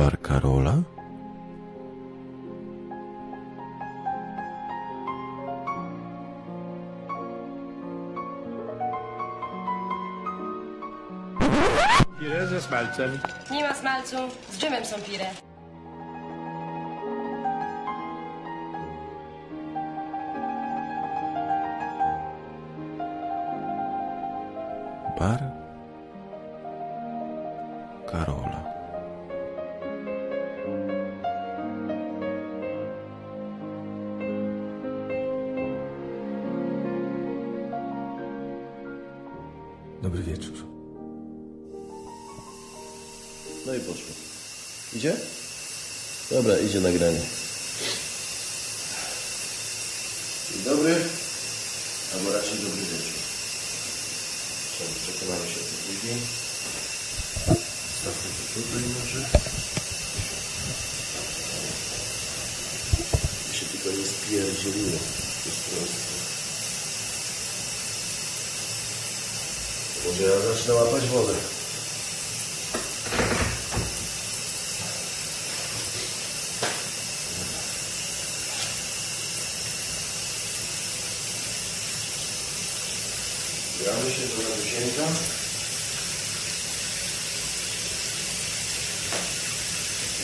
Bar Karola? Pire ze smalcem. Nie ma smalcu, z dżemem są pire. Dobra, idzie nagranie. Dzień dobry. Albo raczej dobry wieczór. Przekonamy się to później. Stawmy to tutaj może. I się tylko nie spierdzieliło. To jest proste. Może ja zacznę łapać wodę. Zbieramy się do Radusieńka.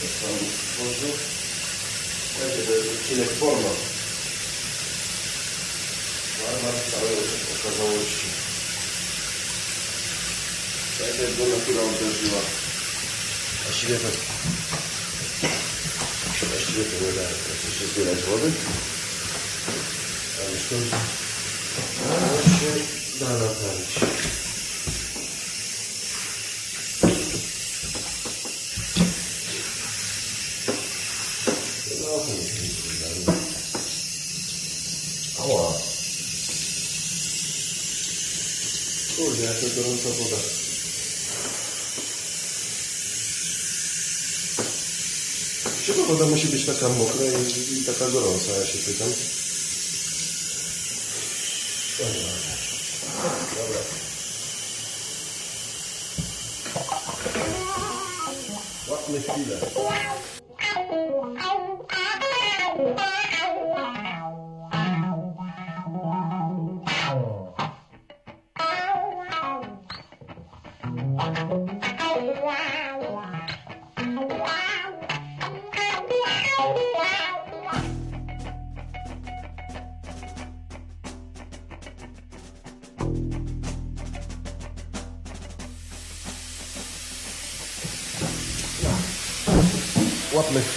Jak Pan stworzy. Słuchajcie, to jest odcinek forma. Barwa całej okazałości. Tak jak go natura uderzyła. Właściwie to... Właściwie to nie da. Się zbierać wody? A już to... Się da naprawić. No, to nie jest. Ała. Kurde, jaka gorąca woda. Czemu woda musi być taka mokra i, i taka gorąca, ja się pytam. Dobra. Dobra. Łapmy chwilę.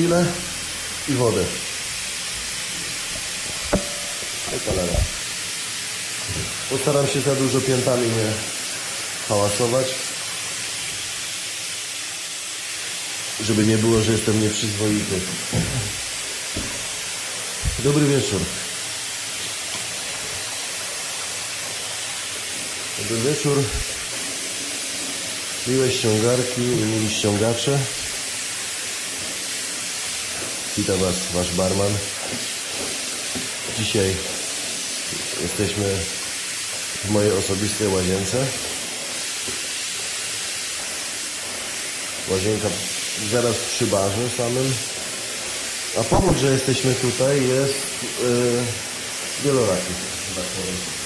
Chwilę i wodę. I cholera. Postaram się za dużo piętami nie hałasować. Żeby nie było, że jestem nieprzyzwoity. Dobry wieczór. Dobry wieczór. Miłe ściągarki i mili ściągacze. Witam Was, Wasz barman. Dzisiaj jesteśmy w mojej osobistej łazience. Łazienka zaraz przy barze samym. A powód, że jesteśmy tutaj jest yy, wieloraki, tak powiem.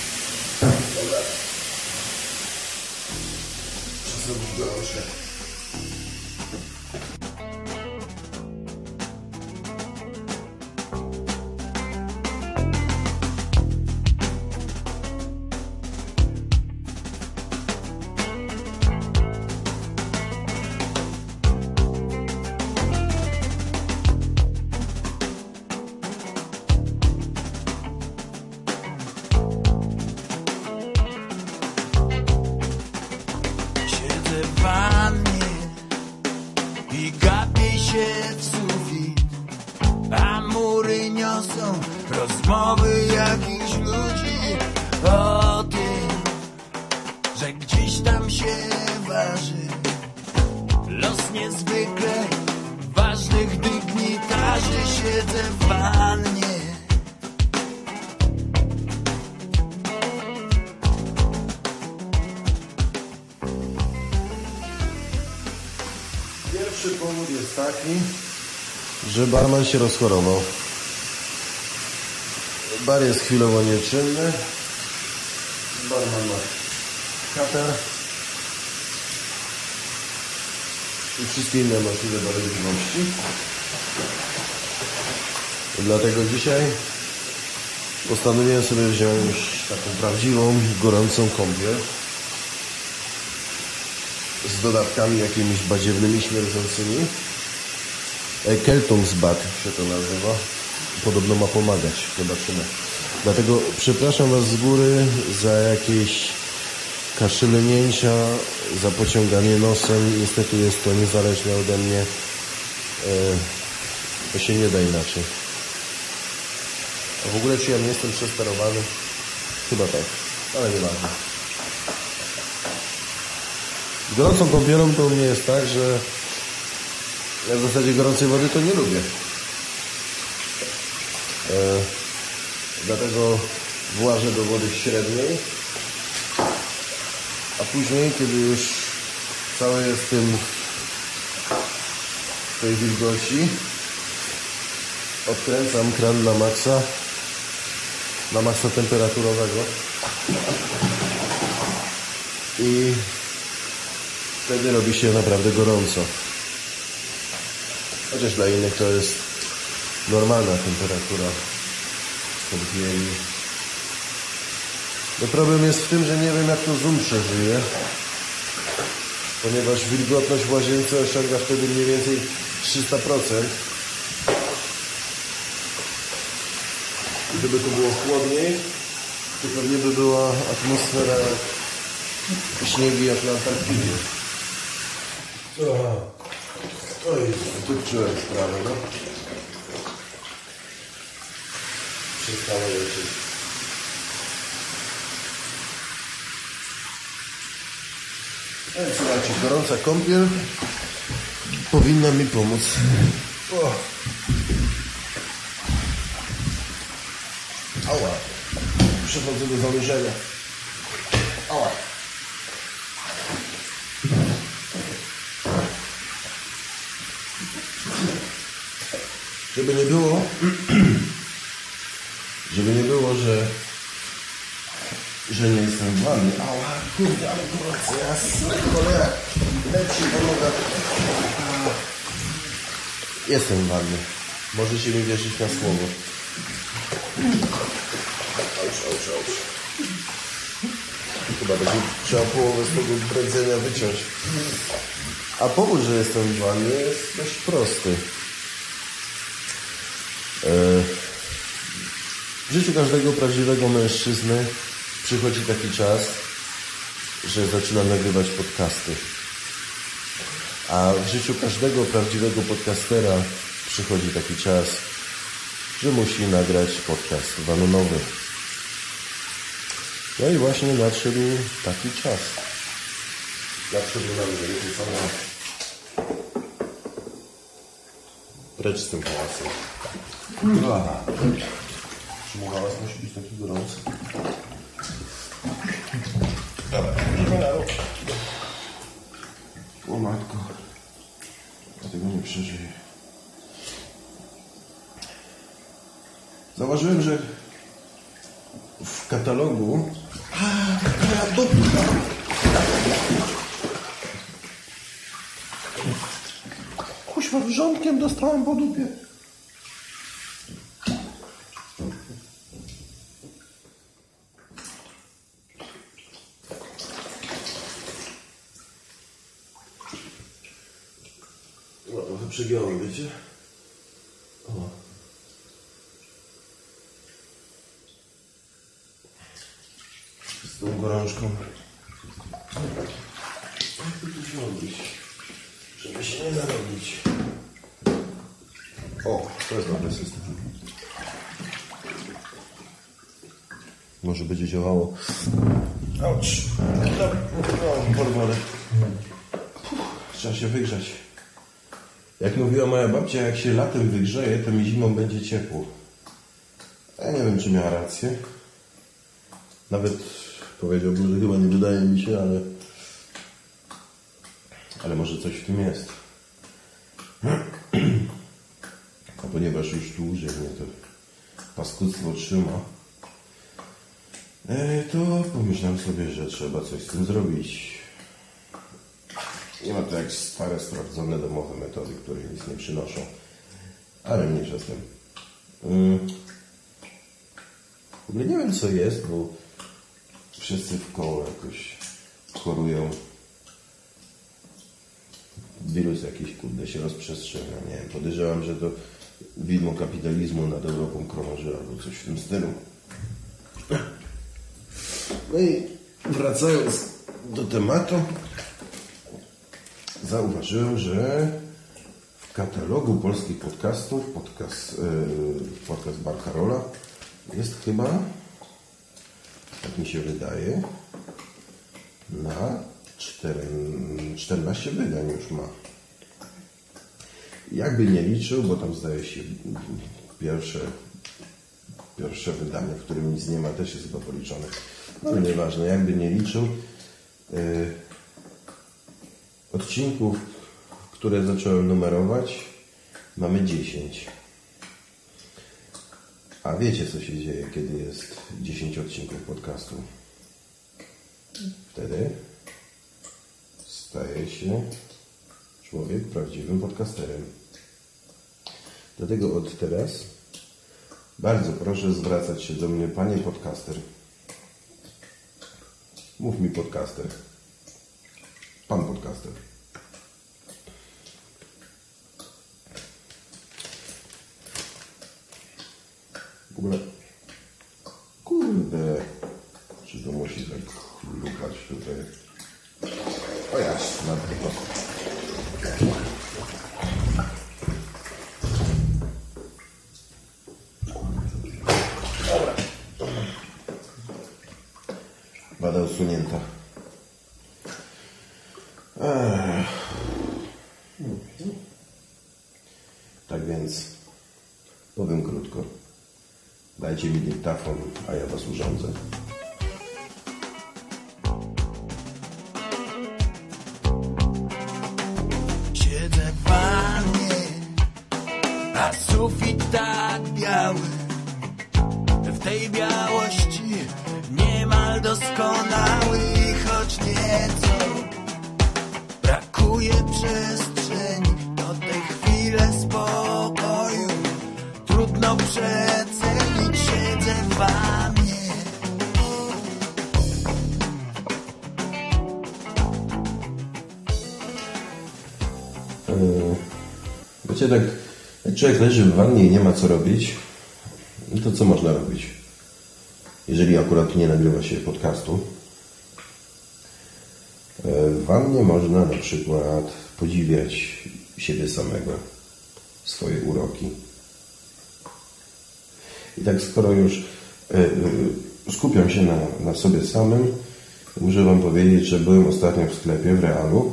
Rozmowy jakichś ludzi o tym, że gdzieś tam się waży los niezwykle ważnych dygnitarzy. Siedzę w wannie. Pierwszy powód jest taki, że barman się rozchorował. Bar jest chwilowo nieczynny. Barman ma kater. I wszystkie inne możliwe dolegliwości. Dlatego dzisiaj postanowiłem sobie wziąć taką prawdziwą, gorącą kąpiel z dodatkami jakimiś badziewnymi, śmierdzącymi. E, Keltungsbad się to nazywa. Podobno ma pomagać. Zobaczymy. Dlatego przepraszam Was z góry za jakieś kaszylnięcia, za pociąganie nosem. Niestety jest to niezależne ode mnie. E, To się nie da inaczej. A w ogóle czy ja nie jestem przesterowany? Chyba tak, ale nieważne. Z gorącą kąpielą to u mnie jest tak, że ja w zasadzie gorącej wody to nie lubię. E, dlatego włażę do wody średniej, a później, kiedy już cały jest w tej wilgoci, odkręcam kran na maksa, na maksa temperaturowego i wtedy robi się naprawdę gorąco. Chociaż dla innych to jest normalna temperatura kąpieli. No problem jest w tym, że nie wiem jak to Zoom przeżyje, ponieważ wilgotność w łazience osiąga wtedy mniej więcej 300%. Gdyby tu było chłodniej, to pewnie by była atmosfera śniegi jak na Antarktydzie. Oj, wypczyłem sprawę, no. Przestało lecieć. No słuchajcie, gorąca kąpiel powinna mi pomóc. O. Ała. Przechodzę do zanurzenia. Ała. Żeby nie było, żeby nie było, że że nie jestem w wannie. Ała, kurde, ale gorąco, jasne, cholera, leci po nogach. A. Jestem w wannie. Możecie mi wierzyć na słowo. Auć, auć, auć. Chyba będzie trzeba połowę z tego bredzenia wyciąć. A powód, że jestem w wannie jest dość prosty. E, W życiu każdego prawdziwego mężczyzny przychodzi taki czas, że zaczyna nagrywać podcasty. A w życiu każdego prawdziwego podcastera przychodzi taki czas, że musi nagrać podcast wanonowy. No i właśnie nadszedł taki czas. Nadszedł nam samolot. Precz z tym pałacem. Musi być taki gorący? O matko. Ja tego nie przeżyję. Zauważyłem, że w katalogu... A, taka dupka. Kuźwa, wrzątkiem dostałem po dupie. No, trochę przegiąłem, wiecie? O. Z tą gorączką. Jak to tu zrobić? Żeby się nie narobić. O, to jest dobry system. Może będzie działało. Auć. No, porwale. Trzeba się wygrzać. Jak mówiła moja babcia, jak się latem wygrzeje, to mi zimą będzie ciepło. Ja nie wiem, czy miała rację. Nawet powiedziałbym, że chyba nie wydaje mi się, ale... Ale może coś w tym jest. ponieważ już dłużej mnie to paskudztwo trzyma, e, to pomyślałem sobie, że trzeba coś z tym zrobić. Nie ma to jak stare, sprawdzone domowe metody, które nic nie przynoszą. Ale mniejsza z tym. Ym, W ogóle nie wiem co jest, bo wszyscy w koło jakoś chorują. Wirus jakiś kurde się rozprzestrzenia. Nie wiem, podejrzewam, że to widmo kapitalizmu nad Europą krąży albo coś w tym stylu. No i wracając do tematu, zauważyłem, że w katalogu polskich podcastów podcast, yy, podcast Barcarola jest chyba, tak mi się wydaje, na 4, 14 wydań już ma. Jakby nie liczył, bo tam zdaje się pierwsze, pierwsze wydanie, w którym nic nie ma, też jest chyba policzone. No nieważne, jakby nie liczył. Yy, odcinków, które zacząłem numerować, mamy 10. A wiecie, co się dzieje, kiedy jest 10 odcinków podcastu? Wtedy staje się człowiek prawdziwym podcasterem. Dlatego od teraz bardzo proszę zwracać się do mnie, panie podcaster. Mów mi podcaster. Pan podcaster. W ogóle, kurde, czy to musi tak lukać tutaj? O jasne, na to. Wada usunięta. Ech. Tak więc powiem krótko. Dajcie mi dyktafon, a ja was urządzę. Siedzę w wannie, a sufit tak biały. W tej białości niemal doskonały, choć nieco brakuje przestrzeni do tej chwili spokoju. Trudno przecenić, w wannie. Wiecie, tak, jak człowiek leży w wannie i nie ma co robić, no to co można robić? Jeżeli akurat nie nagrywa się podcastu. E, W wannie można na przykład podziwiać siebie samego, swoje uroki. I tak skoro już skupiam się na, na sobie samym, muszę Wam powiedzieć, że byłem ostatnio w sklepie w Realu.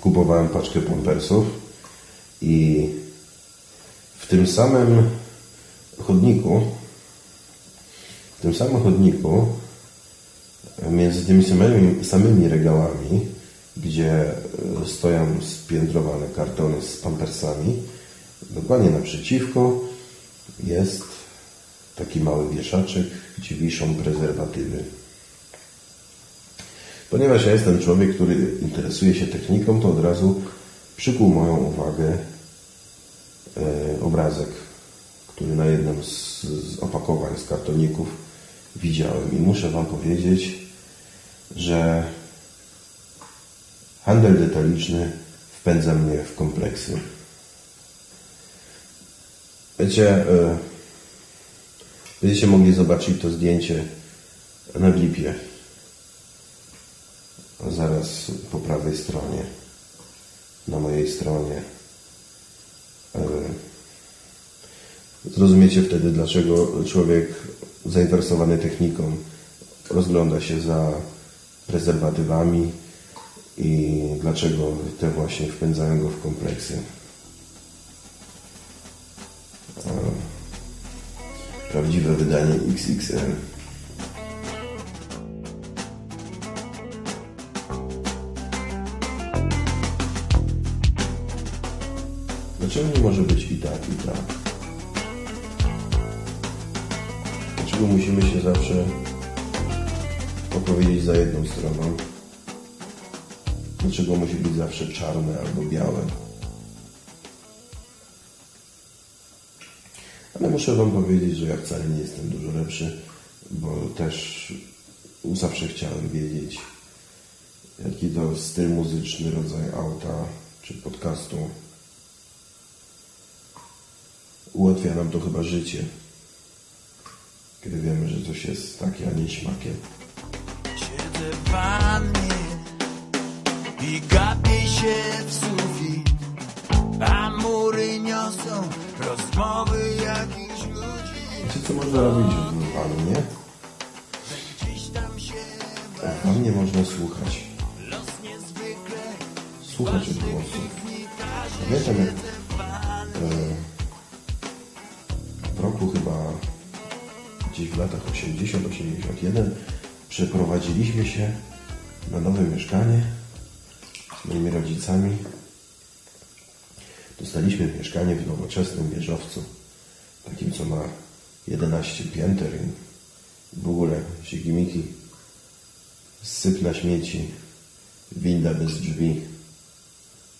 Kupowałem paczkę pompersów i w tym samym chodniku, w tym samym chodniku, między tymi samymi, samymi regałami, gdzie e, stoją spiętrowane kartony z pampersami, dokładnie naprzeciwko jest taki mały wieszaczek, gdzie wiszą prezerwatywy. Ponieważ ja jestem człowiek, który interesuje się techniką, to od razu przykuł moją uwagę e, obrazek, który na jednym z, z opakowań, z kartoników widziałem. I muszę Wam powiedzieć, że handel detaliczny wpędza mnie w kompleksy. Wiecie, e, będziecie mogli zobaczyć to zdjęcie na glipie. Zaraz po prawej stronie, na mojej stronie. E, Zrozumiecie wtedy, dlaczego człowiek zainteresowany techniką rozgląda się za prezerwatywami i dlaczego te właśnie wpędzają go w kompleksy. Prawdziwe wydanie XXL. Dlaczego nie może być i tak, i tak. Dlaczego musimy się zawsze opowiedzieć za jedną stroną? Dlaczego musi być zawsze czarne albo białe? Muszę Wam powiedzieć, że ja wcale nie jestem dużo lepszy, bo też zawsze chciałem wiedzieć, jaki to styl muzyczny, rodzaj auta czy podcastu. Ułatwia nam to chyba życie, kiedy wiemy, że coś jest takie, a nie śmakiem. Siedzę w wannie i gapię się w sufit, a mury niosą rozmowy. Wiecie, co można robić w wannie? W wannie można słuchać. Słuchać odgłosów. Pamiętam jak e, w roku chyba gdzieś w latach 80-81 przeprowadziliśmy się na nowe mieszkanie z moimi rodzicami. Dostaliśmy mieszkanie w nowoczesnym wieżowcu, takim co ma 11 pięter i w ogóle siekimiki, syp na śmieci, winda bez drzwi,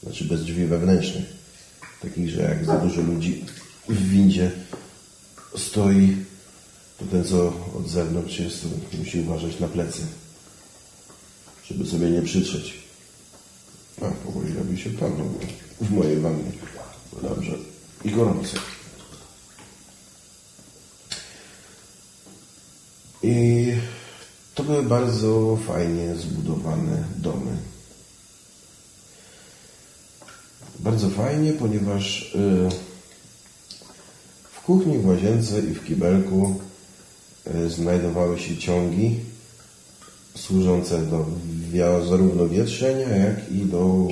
znaczy bez drzwi wewnętrznych, takich, że jak za dużo ludzi w windzie stoi, to ten, co od zewnątrz jest, to musi uważać na plecy, żeby sobie nie przytrzeć. A, powoli robi się pewno w mojej wannie. Dobrze. I gorąco. I to były bardzo fajnie zbudowane domy. Bardzo fajnie, ponieważ y, w kuchni, w łazience i w kibelku y, znajdowały się ciągi służące do zarówno wietrzenia, jak i do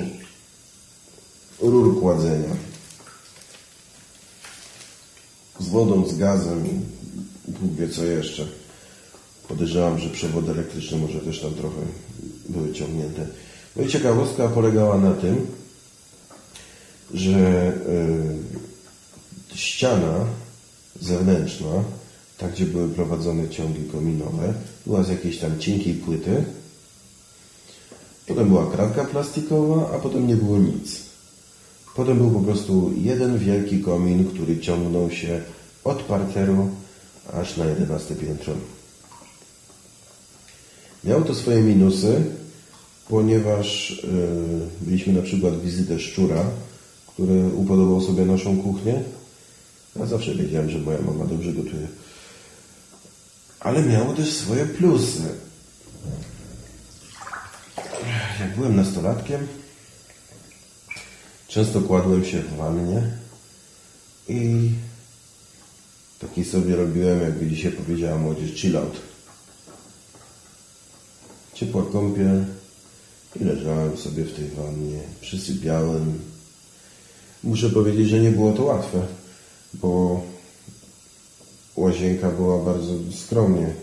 rur kładzenia. Z wodą, z gazem i Bóg co jeszcze. Podejrzewam, że przewody elektryczne może też tam trochę były ciągnięte. No i ciekawostka polegała na tym, że y, ściana zewnętrzna, tak gdzie były prowadzone ciągi kominowe, była z jakiejś tam cienkiej płyty. Potem była kratka plastikowa, a potem nie było nic. Potem był po prostu jeden wielki komin, który ciągnął się od parteru aż na 11 piętro. Miało to swoje minusy, ponieważ y, mieliśmy na przykład wizytę szczura, który upodobał sobie naszą kuchnię. Ja zawsze wiedziałem, że moja mama dobrze gotuje. Ale miało też swoje plusy. Jak byłem nastolatkiem, często kładłem się w wannie i taki sobie robiłem, jakby dzisiaj powiedziała młodzież, chill out. Ciepła kąpiel i leżałem sobie w tej wannie, przysypiałem. Muszę powiedzieć, że nie było to łatwe, bo łazienka była bardzo skromnie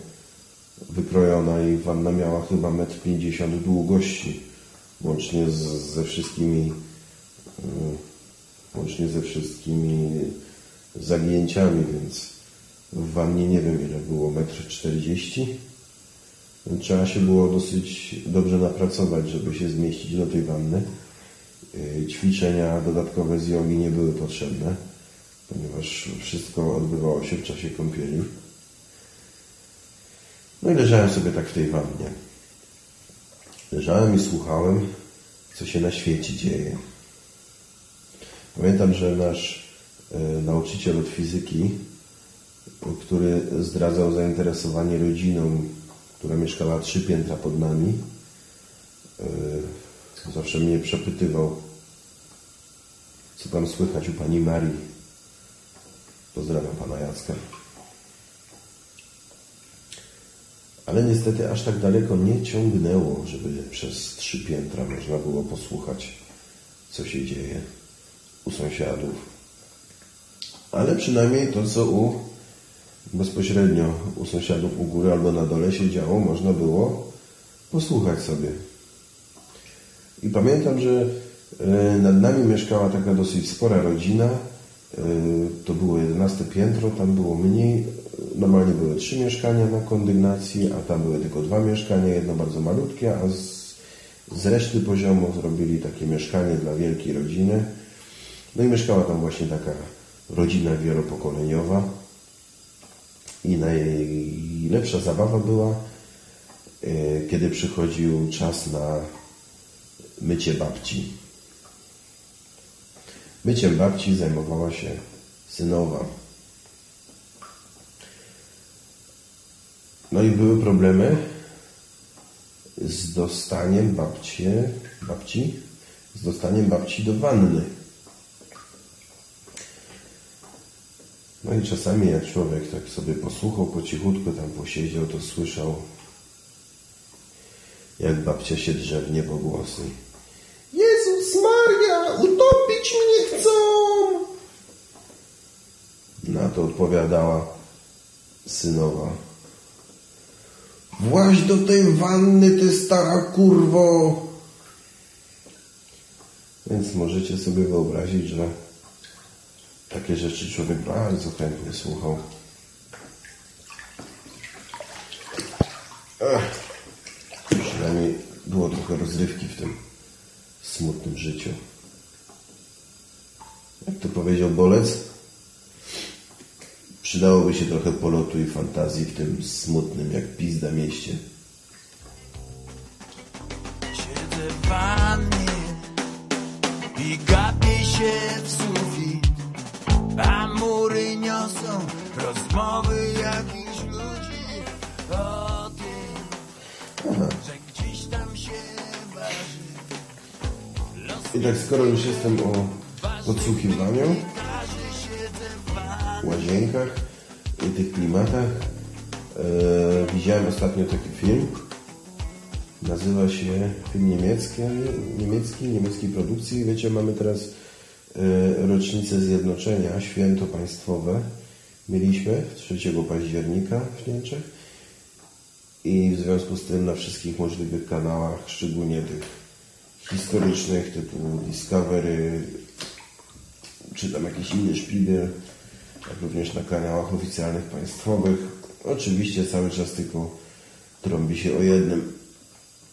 wykrojona i wanna miała chyba 1,50 m długości, łącznie z, ze wszystkimi y, łącznie ze wszystkimi zagięciami, więc w wannie nie wiem ile było, 1,40 m. Trzeba się było dosyć dobrze napracować, żeby się zmieścić do tej wanny. Y, Ćwiczenia dodatkowe z jogi nie były potrzebne, ponieważ wszystko odbywało się w czasie kąpieli. No i leżałem sobie tak w tej wannie. Leżałem i słuchałem, co się na świecie dzieje. Pamiętam, że nasz e, nauczyciel od fizyki, e, który zdradzał zainteresowanie rodziną, która mieszkała trzy piętra pod nami, e, zawsze mnie przepytywał, co tam słychać u pani Marii. Pozdrawiam pana Jacka. Ale niestety aż tak daleko nie ciągnęło, żeby przez trzy piętra można było posłuchać, co się dzieje u sąsiadów. Ale przynajmniej to, co u bezpośrednio u sąsiadów u góry albo na dole się działo, można było posłuchać sobie. I pamiętam, że e, nad nami mieszkała taka dosyć spora rodzina y, to było 11 piętro, tam było mniej. Normalnie były trzy mieszkania na kondygnacji, a tam były tylko dwa mieszkania, jedno bardzo malutkie, a z, z reszty poziomu zrobili takie mieszkanie dla wielkiej rodziny. No i mieszkała tam właśnie taka rodzina wielopokoleniowa. I najlepsza zabawa była, y, kiedy przychodził czas na mycie babci. Myciem babci zajmowała się synowa. No i były problemy z dostaniem babci, babci, z dostaniem babci do wanny. No i czasami jak człowiek tak sobie posłuchał po cichutku, tam posiedział, to słyszał jak babcia się drze w niebogłosy. Jezus Maria, utopić mnie chcą! Na to odpowiadała synowa. Właź do tej wanny, ty stara kurwo! Więc możecie sobie wyobrazić, że takie rzeczy człowiek bardzo chętnie słuchał. Ech. Przynajmniej było trochę rozrywki w tym smutnym życiu. Jak to powiedział Bolec, przydałoby się trochę polotu i fantazji w tym smutnym jak pizda mieście. Siedzę w wannie i gapię się w sufit, a mury niosą rozmowy jakichś ludzi o tym, że gdzieś tam się waży. I tak skoro już jestem o podsłuchiwaniu, łazienkach i tych klimatach, e, widziałem ostatnio taki film. Nazywa się film niemiecki, niemiecki, niemieckiej produkcji. Wiecie, mamy teraz rocznicę zjednoczenia, święto państwowe. Mieliśmy 3 października w Niemczech i w związku z tym na wszystkich możliwych kanałach, szczególnie tych historycznych typu Discovery, czy tam jakiś inny szpiegel, jak również na kanałach oficjalnych państwowych. Oczywiście cały czas tylko trąbi się o jednym.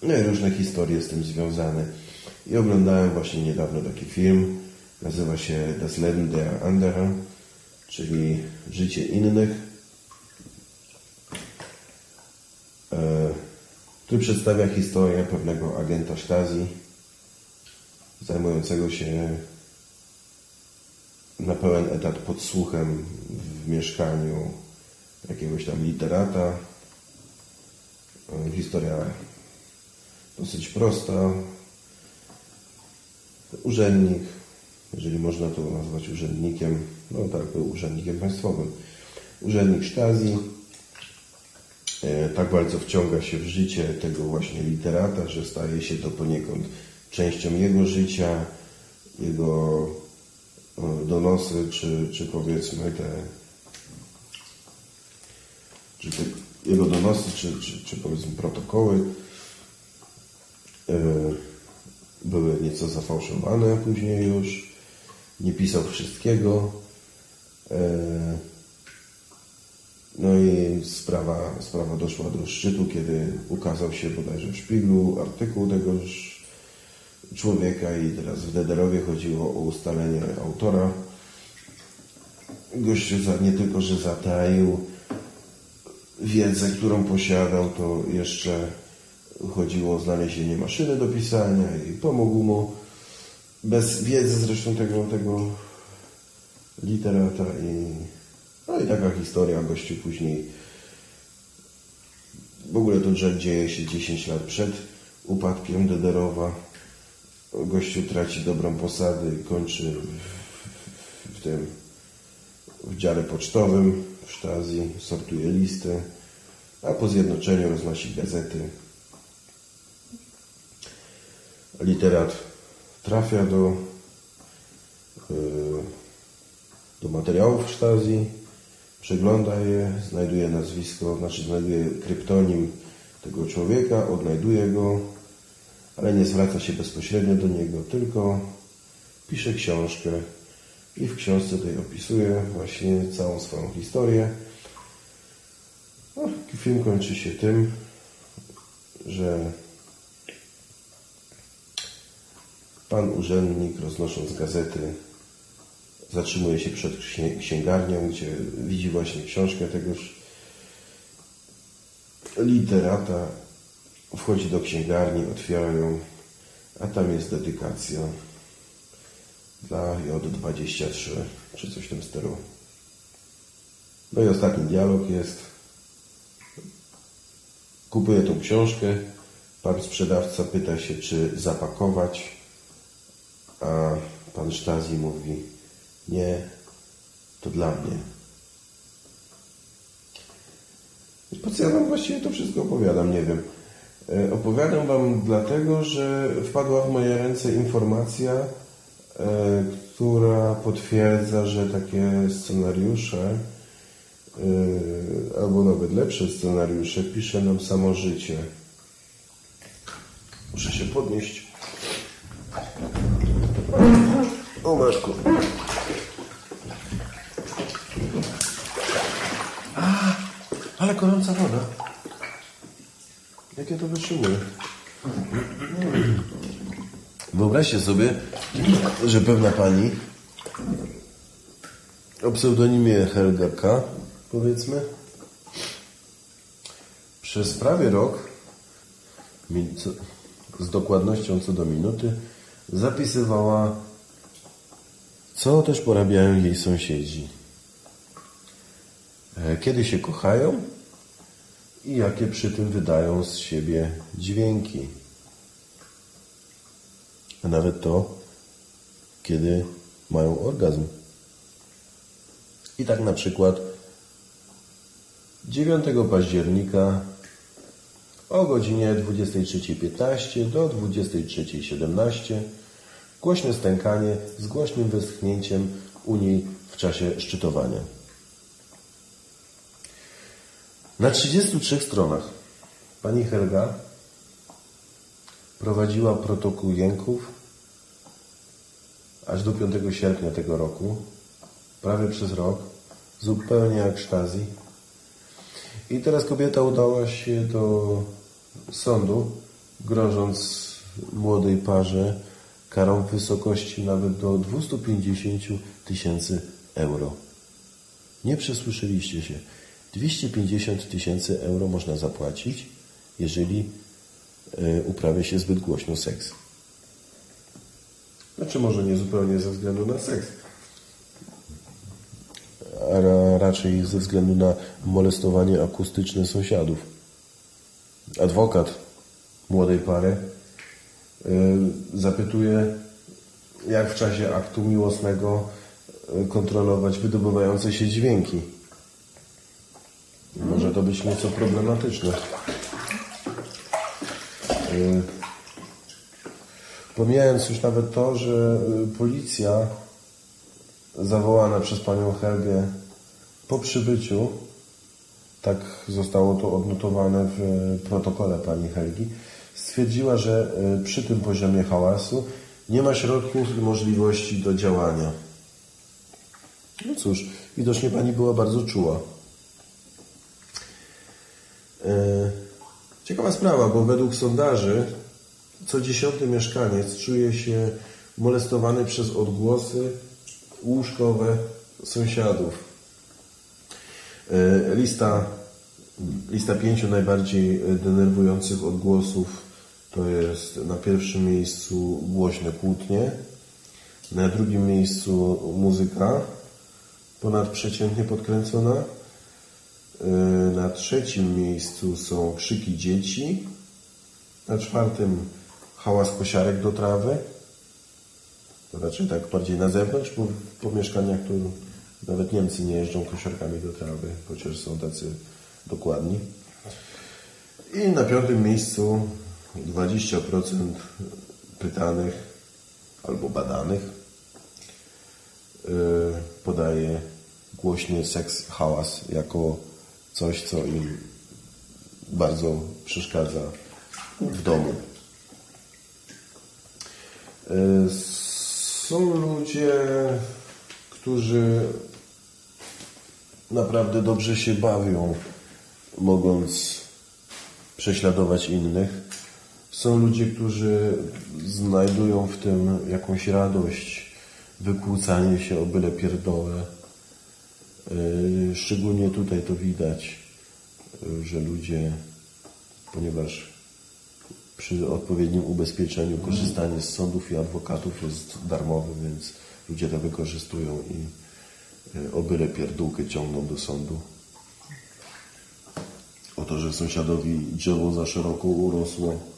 No i różne historie z tym związane. I oglądałem właśnie niedawno taki film. Nazywa się Das Leben der Anderen, czyli Życie innych. E, który przedstawia historię pewnego agenta Stasi zajmującego się na pełen etat podsłuchem w mieszkaniu jakiegoś tam literata. E, Historia dosyć prosta. Urzędnik, jeżeli można to nazwać urzędnikiem, no tak, był urzędnikiem państwowym. Urzędnik Stasi e, tak bardzo wciąga się w życie tego właśnie literata, że staje się to poniekąd częścią jego życia, jego e, donosy, czy, czy powiedzmy te, czy te jego donosy, czy, czy, czy powiedzmy protokoły e, były nieco zafałszowane później już. Nie pisał wszystkiego. E, No i sprawa, sprawa doszła do szczytu, kiedy ukazał się bodajże w Szpiglu artykuł tegoż człowieka i teraz w Dederowie chodziło o ustalenie autora. Gościu za, nie tylko, że zataił wiedzę, którą posiadał, to jeszcze chodziło o znalezienie maszyny do pisania i pomógł mu bez wiedzy zresztą tego, tego literata i no i taka historia gościu później w ogóle to że dzieje się 10 lat przed upadkiem Dederowa gościu traci dobrą posadę i kończy w, w tym w dziale pocztowym w Sztazji, sortuje listy, a po zjednoczeniu roznosi gazety. Literat trafia do, yy, do materiałów Sztazji, przegląda je, znajduje nazwisko, znaczy znajduje kryptonim tego człowieka, odnajduje go, ale nie zwraca się bezpośrednio do niego, tylko pisze książkę I w książce tej opisuje właśnie całą swoją historię. No, film kończy się tym, że pan urzędnik, roznosząc gazety, zatrzymuje się przed księ- księgarnią, gdzie widzi właśnie książkę tegoż literata. Wchodzi do księgarni, otwiera ją, a tam jest dedykacja dla J23, czy coś w tym stylu. No i ostatni dialog jest. Kupuję tą książkę. Pan sprzedawca pyta się, czy zapakować, a pan Sztazi mówi, nie, to dla mnie. I po co ja wam właściwie to wszystko opowiadam? Nie wiem. E, Opowiadam wam dlatego, że wpadła w moje ręce informacja, e, która potwierdza, że takie scenariusze, e, albo nawet lepsze scenariusze, pisze nam samo życie. Muszę się podnieść. O, Maszku. A, ale gorąca woda. Jak ja to wytrzymuję? Wyobraźcie sobie, że pewna pani o pseudonimie Helga K, powiedzmy, przez prawie rok, z dokładnością co do minuty, zapisywała, co też porabiają jej sąsiedzi. E, Kiedy się kochają i jakie przy tym wydają z siebie dźwięki. A nawet to, kiedy mają orgazm. I tak na przykład 9 października o godzinie 23.15 do 23.17 głośne stękanie z głośnym westchnięciem u niej w czasie szczytowania. Na 33 stronach pani Helga prowadziła protokół jęków aż do 5 sierpnia tego roku, prawie przez rok, zupełnie jak sztazi. I teraz kobieta udała się do sądu, grożąc młodej parze karą w wysokości nawet do 250 tysięcy euro. Nie przesłyszeliście się. 250 tysięcy euro można zapłacić, jeżeli e, uprawia się zbyt głośno seks. Znaczy może nie zupełnie ze względu na seks, a ra- raczej ze względu na molestowanie akustyczne sąsiadów. Adwokat młodej pary zapytuje, jak w czasie aktu miłosnego y, kontrolować wydobywające się dźwięki. Może to być nieco problematyczne. Y, Pomijając już nawet to, że y, policja zawołana przez panią Helgę po przybyciu, tak zostało to odnotowane w y, protokole pani Helgi, stwierdziła, że y, przy tym poziomie hałasu nie ma środków i możliwości do działania. No cóż, widocznie pani była bardzo czuła. E, Ciekawa sprawa, bo według sondaży co dziesiąty mieszkaniec czuje się molestowany przez odgłosy łóżkowe sąsiadów. E, Lista, lista pięciu najbardziej denerwujących odgłosów to jest na pierwszym miejscu głośne kłótnie, na drugim miejscu muzyka ponadprzeciętnie podkręcona, E, na trzecim miejscu są krzyki dzieci, na czwartym hałas kosiarek do trawy. To raczej tak bardziej na zewnątrz, bo po mieszkaniach tu nawet Niemcy nie jeżdżą kosiarkami do trawy, chociaż są tacy dokładni. I na piątym miejscu 20% pytanych albo badanych yy, podaje głośny seks, hałas jako coś, co im bardzo przeszkadza w domu. Y, Są ludzie, którzy naprawdę dobrze się bawią, mogąc prześladować innych. Są ludzie, którzy znajdują w tym jakąś radość, wykłócanie się o byle pierdołę. Yy, Szczególnie tutaj to widać, że ludzie, ponieważ przy odpowiednim ubezpieczeniu korzystanie z sądów i adwokatów jest darmowe, więc ludzie to wykorzystują i yy, o byle pierdółkę ciągną do sądu. O to, że sąsiadowi drzewo za szeroko urosło,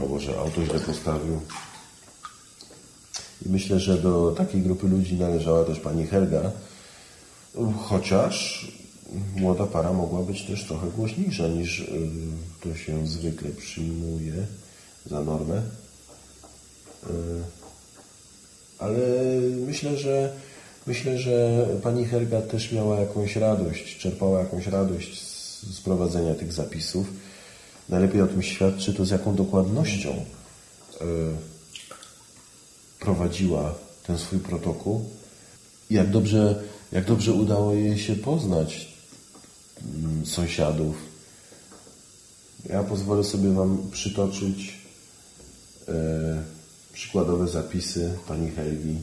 albo że auto źle postawił. I myślę, że do takiej grupy ludzi należała też pani Helga, chociaż młoda para mogła być też trochę głośniejsza niż y, to się zwykle przyjmuje za normę. Y, Ale myślę, że myślę, że pani Helga też miała jakąś radość, czerpała jakąś radość z, z prowadzenia tych zapisów. Najlepiej o tym świadczy to, z jaką dokładnością y, prowadziła ten swój protokół jak dobrze, jak dobrze udało jej się poznać mm, sąsiadów. Ja pozwolę sobie Wam przytoczyć e, przykładowe zapisy pani Helgi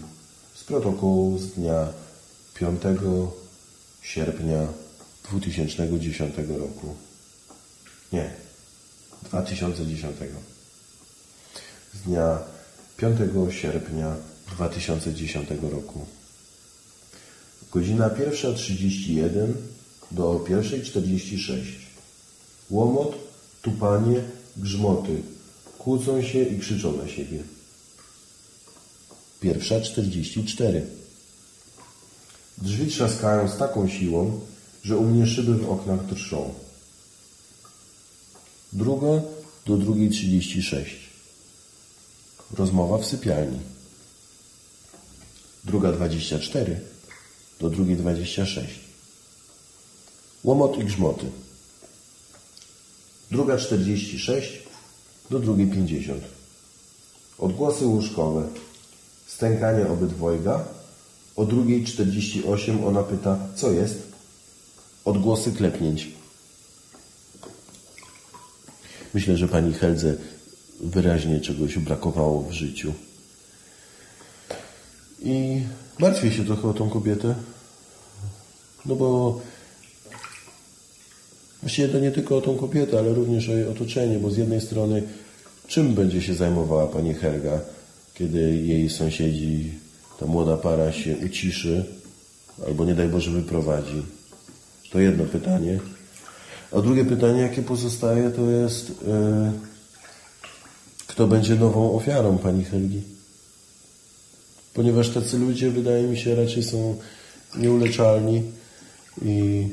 z protokołu z dnia 5 sierpnia 2010 roku. Nie, 2010. Z dnia 5 sierpnia 2010 roku. Godzina 1.31 do 1.46. Łomot, tupanie, grzmoty. Kłócą się i krzyczą na siebie. Pierwsza 44. Drzwi trzaskają z taką siłą, że u mnie szyby w oknach drżą. Druga do drugiej 36. Rozmowa w sypialni. Druga 24 do drugiej 26. Łomot i grzmoty. Druga 46 do drugiej 50. Odgłosy łóżkowe. Stękanie obydwojga. O drugiej 48 ona pyta, co jest? Odgłosy klepnięć. Myślę, że pani Heldze wyraźnie czegoś brakowało w życiu. I martwię się trochę o tą kobietę. No bo właściwie to nie tylko o tą kobietę, ale również o jej otoczenie, bo z jednej strony czym będzie się zajmowała pani Helga, kiedy jej sąsiedzi, ta młoda para się uciszy albo nie daj Boże wyprowadzi. To jedno pytanie. A drugie pytanie, jakie pozostaje, to jest yy, kto będzie nową ofiarą pani Helgi? Ponieważ tacy ludzie, wydaje mi się, raczej są nieuleczalni i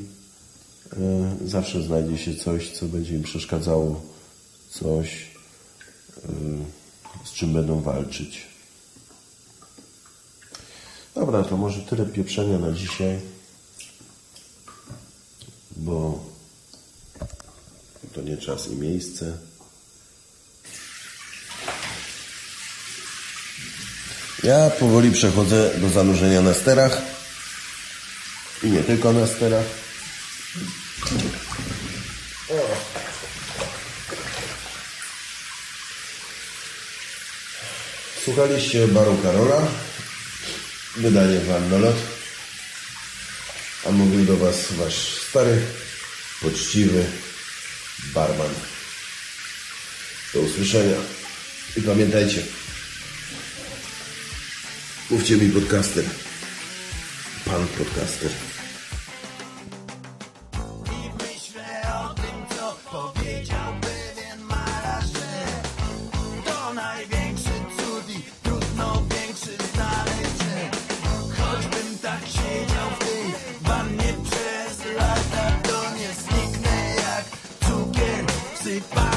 e, zawsze znajdzie się coś, co będzie im przeszkadzało, coś, e, z czym będą walczyć. Dobra, to może tyle pieprzenia na dzisiaj, bo to nie czas i miejsce. Ja powoli przechodzę do zanurzenia na sterach i nie tylko na sterach. Słuchaliście baru Karola, wydanie Wannolot, a mówił do Was Wasz stary, poczciwy barman. Do usłyszenia i pamiętajcie, Mówcie mi podcaster. Pan podcaster. Bye.